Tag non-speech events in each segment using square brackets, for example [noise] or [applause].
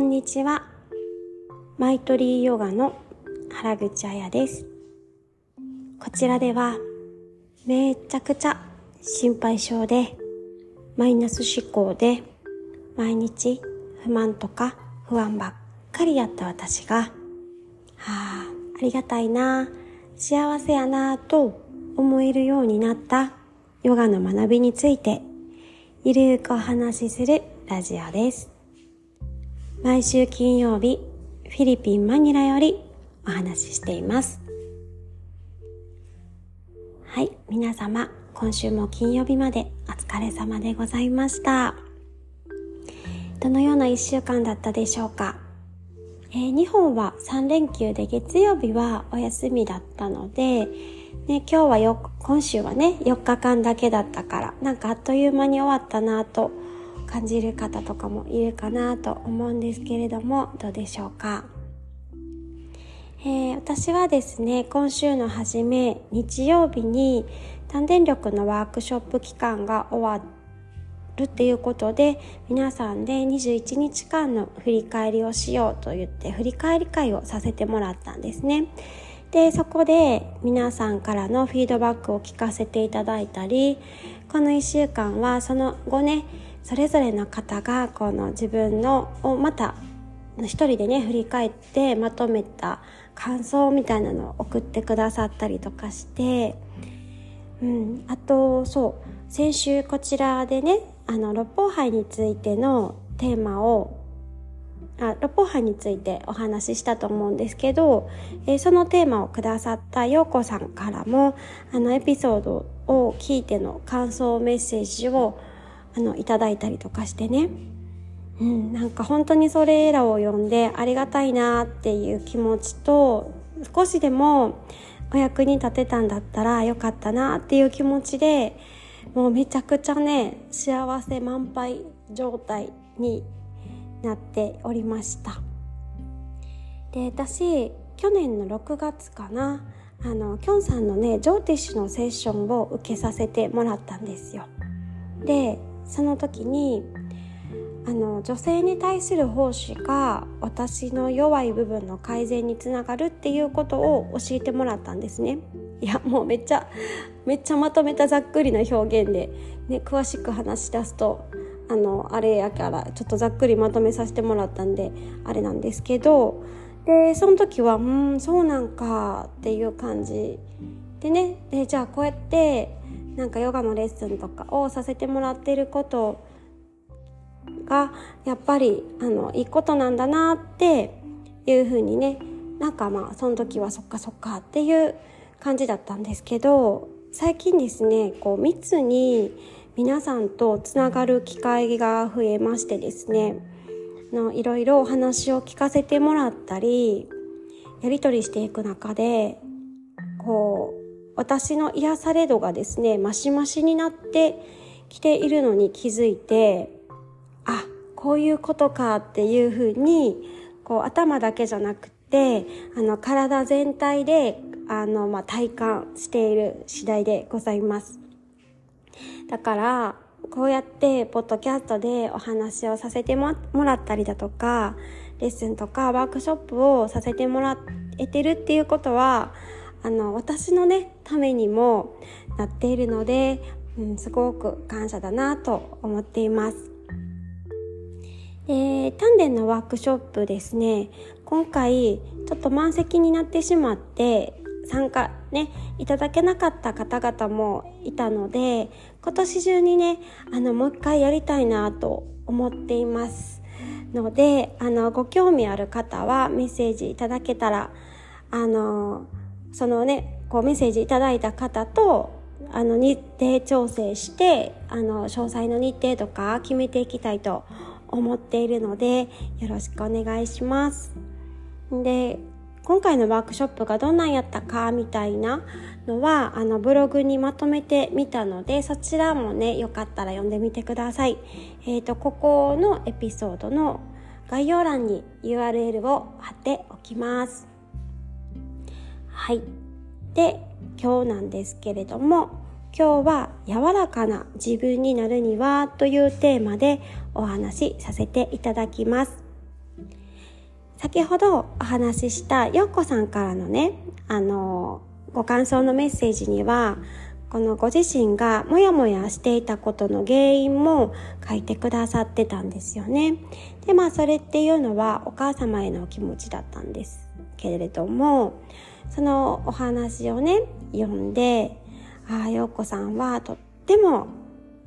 んにちは。マイトリーヨガの原口彩です。こちらではめちゃくちゃ心配性でマイナス思考で毎日不満とか不安ばっかりやった私が、はあ、ありがたいな、幸せやなと思えるようになったヨガの学びについてゆるくお話しするラジオです。毎週金曜日、フィリピン・マニラよりお話ししています。はい、皆様、今週も金曜日までお疲れ様でございました。どのような一週間だったでしょうか？えー、日本は3連休で月曜日はお休みだったので、ね、今日はよ、今週はね、4日間だけだったから、なんかあっという間に終わったなと感じる方とかもいるかなと思うんですけれども、どうでしょうか？えー、私はですね、今週の初め、日曜日に単電力のワークショップ期間が終わるっていうことで、皆さんで21日間の振り返りをしようと言って、振り返り会をさせてもらったんですね。で、そこで皆さんからのフィードバックを聞かせていただいたり、この1週間はその後ね、それぞれの方がこの自分のをまた一人でね振り返ってまとめた感想みたいなのを送ってくださったりとかして、うん、あとそう先週こちらでねあの六方杯についてのテーマをあ六方杯についてお話ししたと思うんですけど、えー、そのテーマをくださった陽子さんからもあのエピソードを聞いての感想メッセージをあのいただいたりとかしてね、うん、なんか本当にそれらを読んでありがたいなっていう気持ちと少しでもお役に立てたんだったらよかったなっていう気持ちでもうめちゃくちゃね幸せ満杯状態になっておりました。で私去年の6月かなあのきょんさんのねジョーティッシュのセッションを受けさせてもらったんですよ。でその時にあの女性に対する奉仕が私の弱い部分の改善につながるっていうことを教えてもらったんですね。いやもうめっちゃめっちゃまとめたざっくりな表現で、ね、詳しく話し出すとあのあれやからちょっとざっくりまとめさせてもらったんであれなんですけどでその時はうんそうなんかっていう感じでね。でじゃあこうやってなんかヨガのレッスンとかをさせてもらってることがやっぱりあのいいことなんだなっていうふうにねなんかまあその時はそっかそっかっていう感じだったんですけど最近ですねこう密に皆さんとつながる機会が増えましてですねのいろいろお話を聞かせてもらったりやり取りしていく中でこう私の癒され度がですねマシマシになってきているのに気づいてあこういうことかっていうふうにこう頭だけじゃなくてあの体全体であの、まあ、体感している次第でございます。だからこうやってポッドキャストでお話をさせてもらったりだとかレッスンとかワークショップをさせてもらえてるっていうことはあの私のねためにもなっているので、うん、すごく感謝だなと思っています。え、丹田のワークショップですね今回ちょっと満席になってしまって参加ねいただけなかった方々もいたので今年中にねあのもう一回やりたいなと思っていますのであのご興味ある方はメッセージいただけたらあのそのねこうメッセージいただいた方とあの日程調整してあの詳細の日程とか決めていきたいと思っているのでよろしくお願いします。で今回のワークショップがどんなんやったかみたいなのはあのブログにまとめてみたのでそちらもねよかったら読んでみてください。えっ、ー、とここのエピソードの概要欄に URL を貼っておきます。はい。で今日なんですけれども今日は柔らかな自分になるにはというテーマでお話しさせていただきます。先ほどお話ししたよっこさんからのね、あの、ご感想のメッセージには、このご自身がモヤモヤしていたことの原因も書いてくださってたんですよね。で、まあそれっていうのはお母様への気持ちだったんですけれども、そのお話をね、読んで、ああ、ようこさんはとっても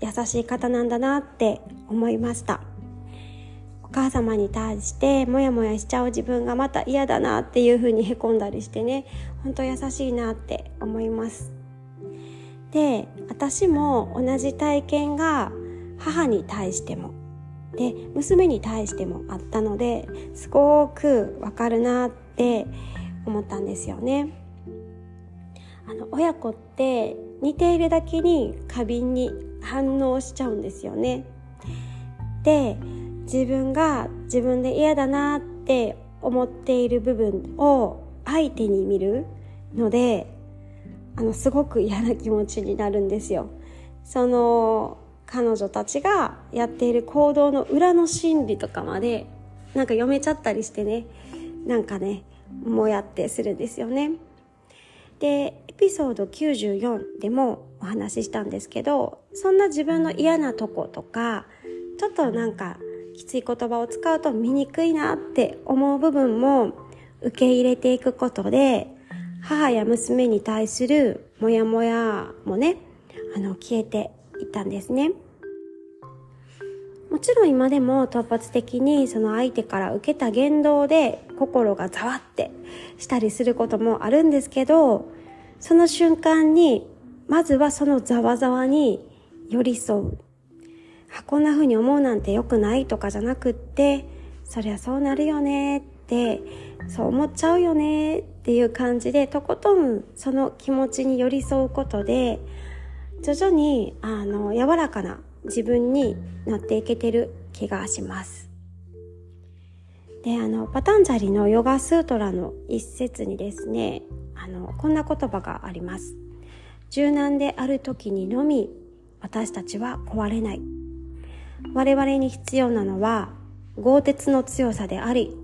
優しい方なんだなって思いました。お母様に対してモヤモヤしちゃう自分がまた嫌だなっていう風にへこんだりしてね、ほんと優しいなって思います。で私も同じ体験が母に対してもで娘に対してもあったのですごくわかるなってって思ったんですよね。あの親子って似ているだけに過敏に反応しちゃうんですよね。で自分が自分で嫌だなって思っている部分を相手に見るのであのすごく嫌な気持ちになるんですよ。その彼女たちがやっている行動の裏の心理とかまでなんか読めちゃったりしてねなんかねもやってするんですよね。でエピソード94でもお話ししたんですけどそんな自分の嫌なとことかちょっとなんかきつい言葉を使うと見にくいなって思う部分も受け入れていくことで母や娘に対するモヤモヤもね、あの、消えていったんですね。もちろん今でも突発的にその相手から受けた言動で心がざわってしたりすることもあるんですけど、その瞬間に、まずはそのざわざわに寄り添う。こんな風に思うなんて良くないとかじゃなくって、そりゃそうなるよねってそう思っちゃうよねっていう感じでとことんその気持ちに寄り添うことで徐々にあの柔らかな自分になっていけてる気がします。であのパタンジャリのヨガスートラの一節にですねあのこんな言葉があります。柔軟である時にのみ私たちは壊れない。我々に必要なのは豪鉄の強さであり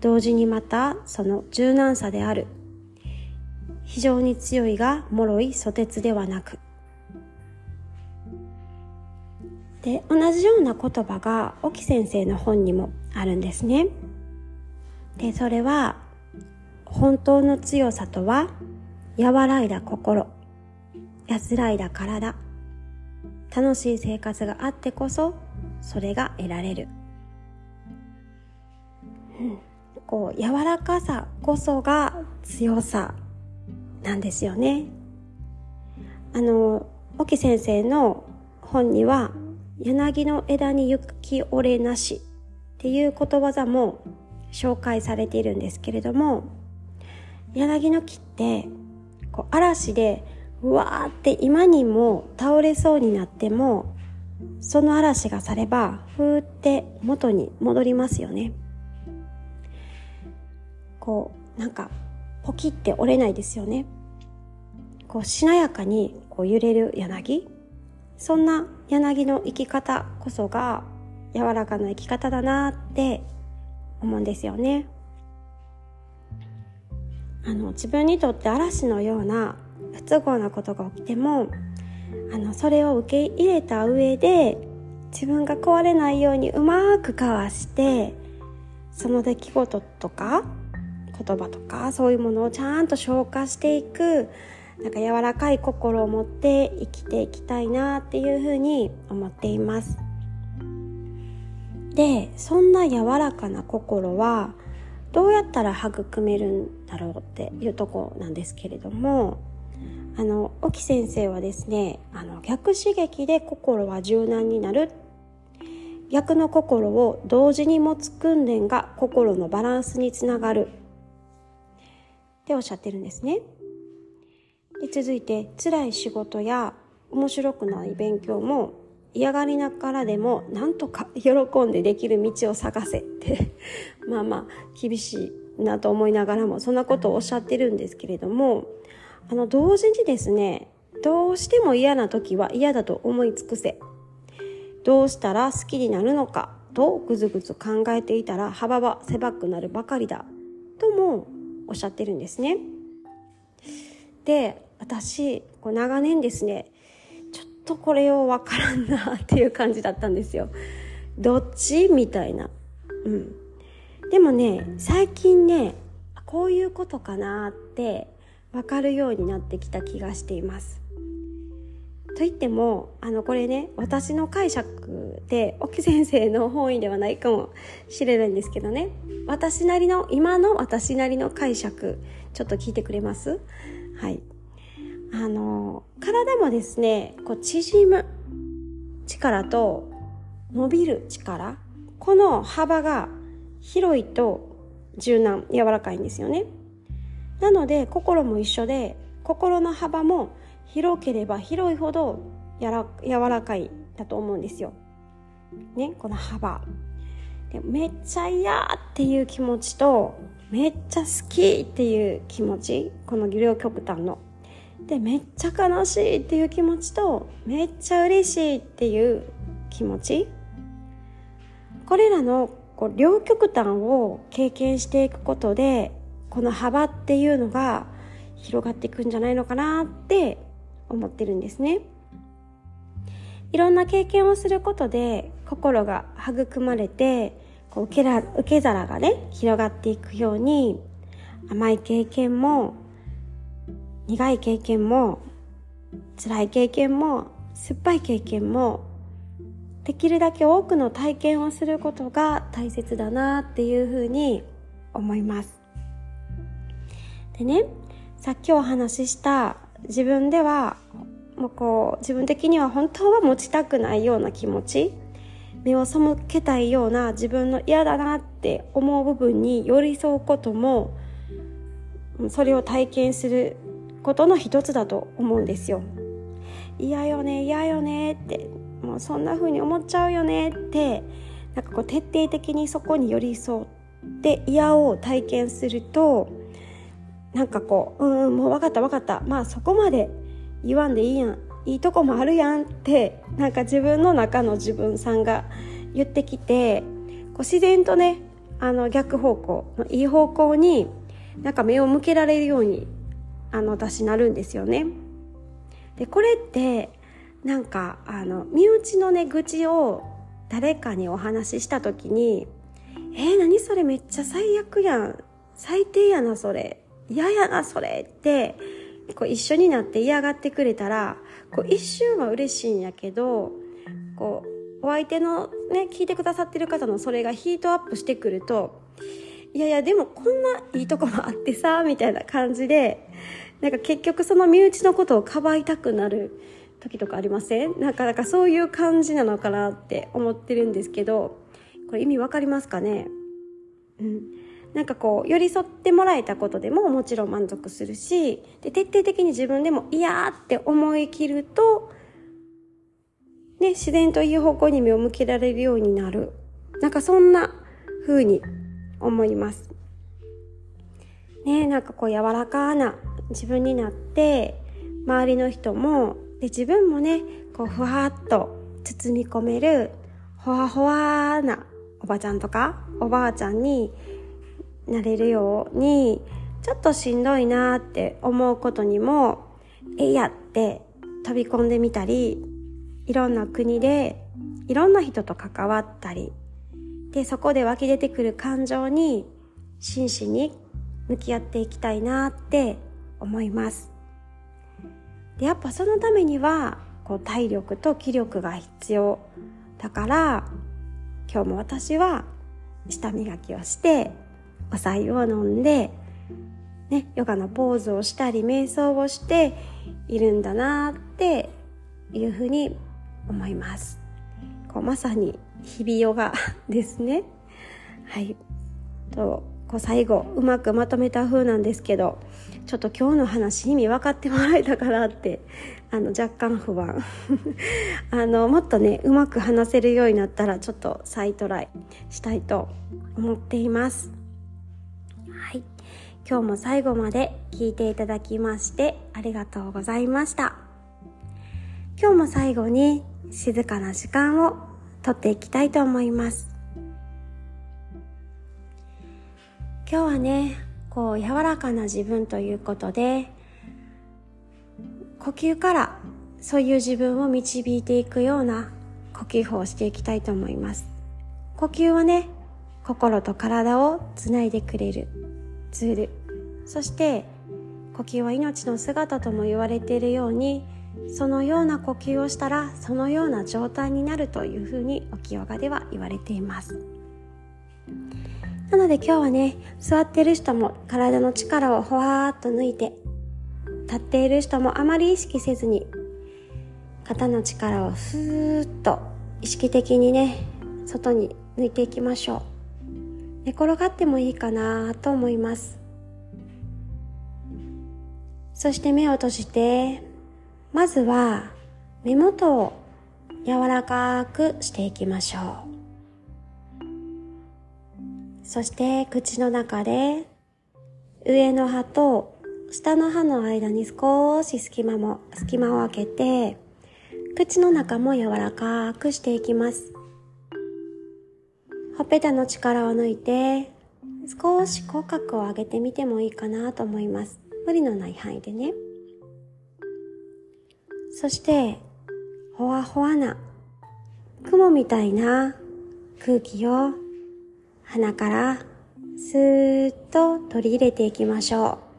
同時にまたその柔軟さである非常に強いが脆い蘇鉄ではなくで同じような言葉が沖先生の本にもあるんですね。でそれは本当の強さとは和らいだ心安らいだ体楽しい生活があってこそそれが得られる、うん。こう柔らかさこそが強さなんですよね。あの、沖先生の本には、柳の枝に雪折れなしっていうことわざも紹介されているんですけれども、柳の木ってこう嵐でうわーって今にも倒れそうになってもその嵐が去ればふーって元に戻りますよね。こうなんかポキって折れないですよねこうしなやかにこう揺れる柳そんな柳の生き方こそが柔らかな生き方だなって思うんですよね。あの自分にとって嵐のような不都合なことが起きてもあのそれを受け入れた上で自分が壊れないようにうまくかわしてその出来事とか言葉とかそういうものをちゃんと消化していくなんか柔らかい心を持って生きていきたいなっていうふうに思っています。でそんな柔らかな心はどうやったら育めるんだろうっていうとこなんですけれどもあの沖先生はですねあの逆刺激で心は柔軟になる。逆の心を同時に持つ訓練が心のバランスにつながる。っておっしゃってるんですね。続いて辛い仕事や面白くない勉強も嫌がりながらでもなんとか喜んでできる道を探せって [laughs] まあまあ厳しいなと思いながらもそんなことをおっしゃってるんですけれどもあの同時にですねどうしても嫌な時は嫌だと思い尽くせどうしたら好きになるのかとぐずぐず考えていたら幅は狭くなるばかりだともおっしゃってるんですね。で私こう長年ですねちょっとこれを分からんなっていう感じだったんですよ。どっちみたいな。うん。でもね最近ねこういうことかなって分かるようになってきた気がしています。といってもあのこれね私の解釈で沖先生の本意ではないかもしれないんですけどね私なりの今の私なりの解釈ちょっと聞いてくれます？はいあの体もですねこう縮む力と伸びる力この幅が広いと柔軟柔らかいんですよねなので心も一緒で心の幅も広ければ広いほどやら柔らかいだと思うんですよ。ね、この幅。でめっちゃ嫌っていう気持ちとめっちゃ好きっていう気持ちこの両極端の。でめっちゃ悲しいっていう気持ちとめっちゃ嬉しいっていう気持ちこれらのこう両極端を経験していくことでこの幅っていうのが広がっていくんじゃないのかなって思ってるんですね。いろんな経験をすることで心が育まれてこう受けら受け皿がね広がっていくように甘い経験も苦い経験も辛い経験も酸っぱい経験もできるだけ多くの体験をすることが大切だなっていうふうに思います。でねさっきお話しした自分ではもうこう自分的には本当は持ちたくないような気持ち目を背けたいような自分の嫌だなって思う部分に寄り添うこともそれを体験することの一つだと思うんですよ。嫌よね嫌よねってもうそんな風に思っちゃうよねってなんかこう徹底的にそこに寄り添って嫌を体験するとなんかこううんもう分かった分かったまあそこまで言わんでいいやんいいとこもあるやんってなんか自分の中の自分さんが言ってきてこう自然とねあの逆方向のいい方向になんか目を向けられるようにあの私なるんですよね。でこれってなんかあの身内のね愚痴を誰かにお話しした時に「えー、何それめっちゃ最悪やん最低やなそれ嫌やなそれ」ってこう一緒になって嫌がってくれたらこう一瞬は嬉しいんやけどこうお相手のね聞いてくださってる方のそれがヒートアップしてくるといやいやでもこんないいとこもあってさみたいな感じでなんか結局その身内のことをかばいたくなる時とかありません？なかなかそういう感じなのかなって思ってるんですけどこれ意味わかりますかね？うん。なんかこう寄り添ってもらえたことでももちろん満足するしで徹底的に自分でも嫌って思い切ると、ね、自然といい方向に目を向けられるようになる。なんかそんな風に思います。ねなんかこう柔らかな自分になって周りの人もで自分もねこうふわっと包み込めるほわほわなおばちゃんとかおばあちゃんになれるようにちょっとしんどいなって思うことにもえいやって飛び込んでみたりいろんな国でいろんな人と関わったりでそこで湧き出てくる感情に真摯に向き合っていきたいなって思いますでやっぱそのためにはこう体力と気力が必要だから今日も私は舌磨きをしてお酒を飲んで、ね、ヨガのポーズをしたり瞑想をしているんだなっていうふうに思います。こうまさに日々ヨガですね。はい。と、こう最後うまくまとめた風なんですけど、ちょっと今日の話意味分かってもらえたかなってあの若干不安 [laughs] あのもっとねうまく話せるようになったらちょっと再トライしたいと思っていますはい今日も最後まで聞いていただきましてありがとうございました今日も最後に静かな時間を撮っていきたいと思います。今日はねこう柔らかな自分ということで呼吸からそういう自分を導いていくような呼吸法をしていきたいと思います。呼吸はね心と体をつないでくれるツール。そして呼吸は命の姿とも言われているようにそのような呼吸をしたらそのような状態になるというふうに沖ヨガでは言われています。なので今日はね座ってる人も体の力をほわーっと抜いて立っている人もあまり意識せずに肩の力をふーっと意識的にね外に抜いていきましょう。寝転がってもいいかなと思います。そして目を閉じてまずは目元を柔らかくしていきましょう。そして口の中で上の歯と下の歯の間に少し隙間も隙間を空けて口の中も柔らかくしていきます。ほっぺたの力を抜いて少し口角を上げてみてもいいかなと思います。無理のない範囲でね。そしてほわほわな雲みたいな空気を鼻からスーッと取り入れていきましょう。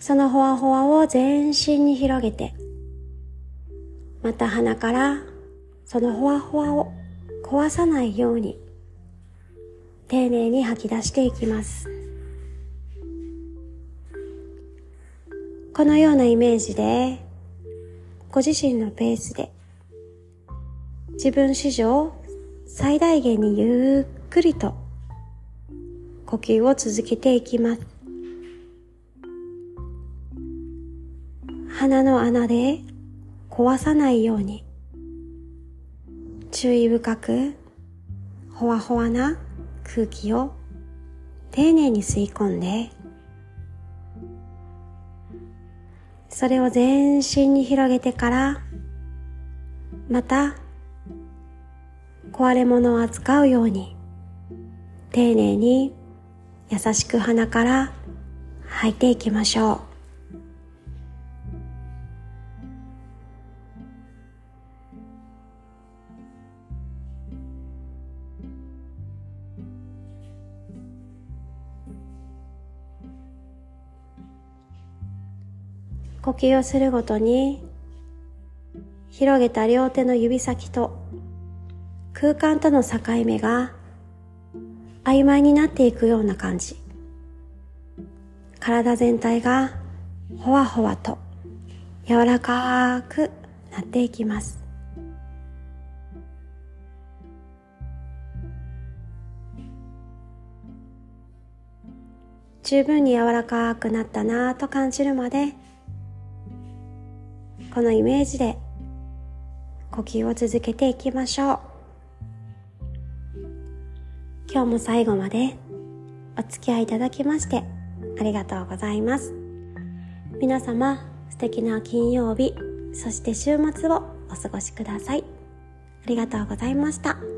そのほわほわを全身に広げてまた鼻からそのほわほわを壊さないように丁寧に吐き出していきます。このようなイメージでご自身のペースで自分史上最大限にゆっくりと呼吸を続けていきます。鼻の穴で壊さないように注意深くほわほわな空気を丁寧に吸い込んでそれを全身に広げてからまた壊れ物を扱うように丁寧に優しく鼻から吐いていきましょう。呼吸をするごとに広げた両手の指先と空間との境目が曖昧になっていくような感じ。体全体がほわほわと柔らかくなっていきます。十分に柔らかくなったなぁと感じるまでこのイメージで呼吸を続けていきましょう。今日も最後までお付き合いいただきましてありがとうございます。皆様素敵な金曜日そして週末をお過ごしください。ありがとうございました。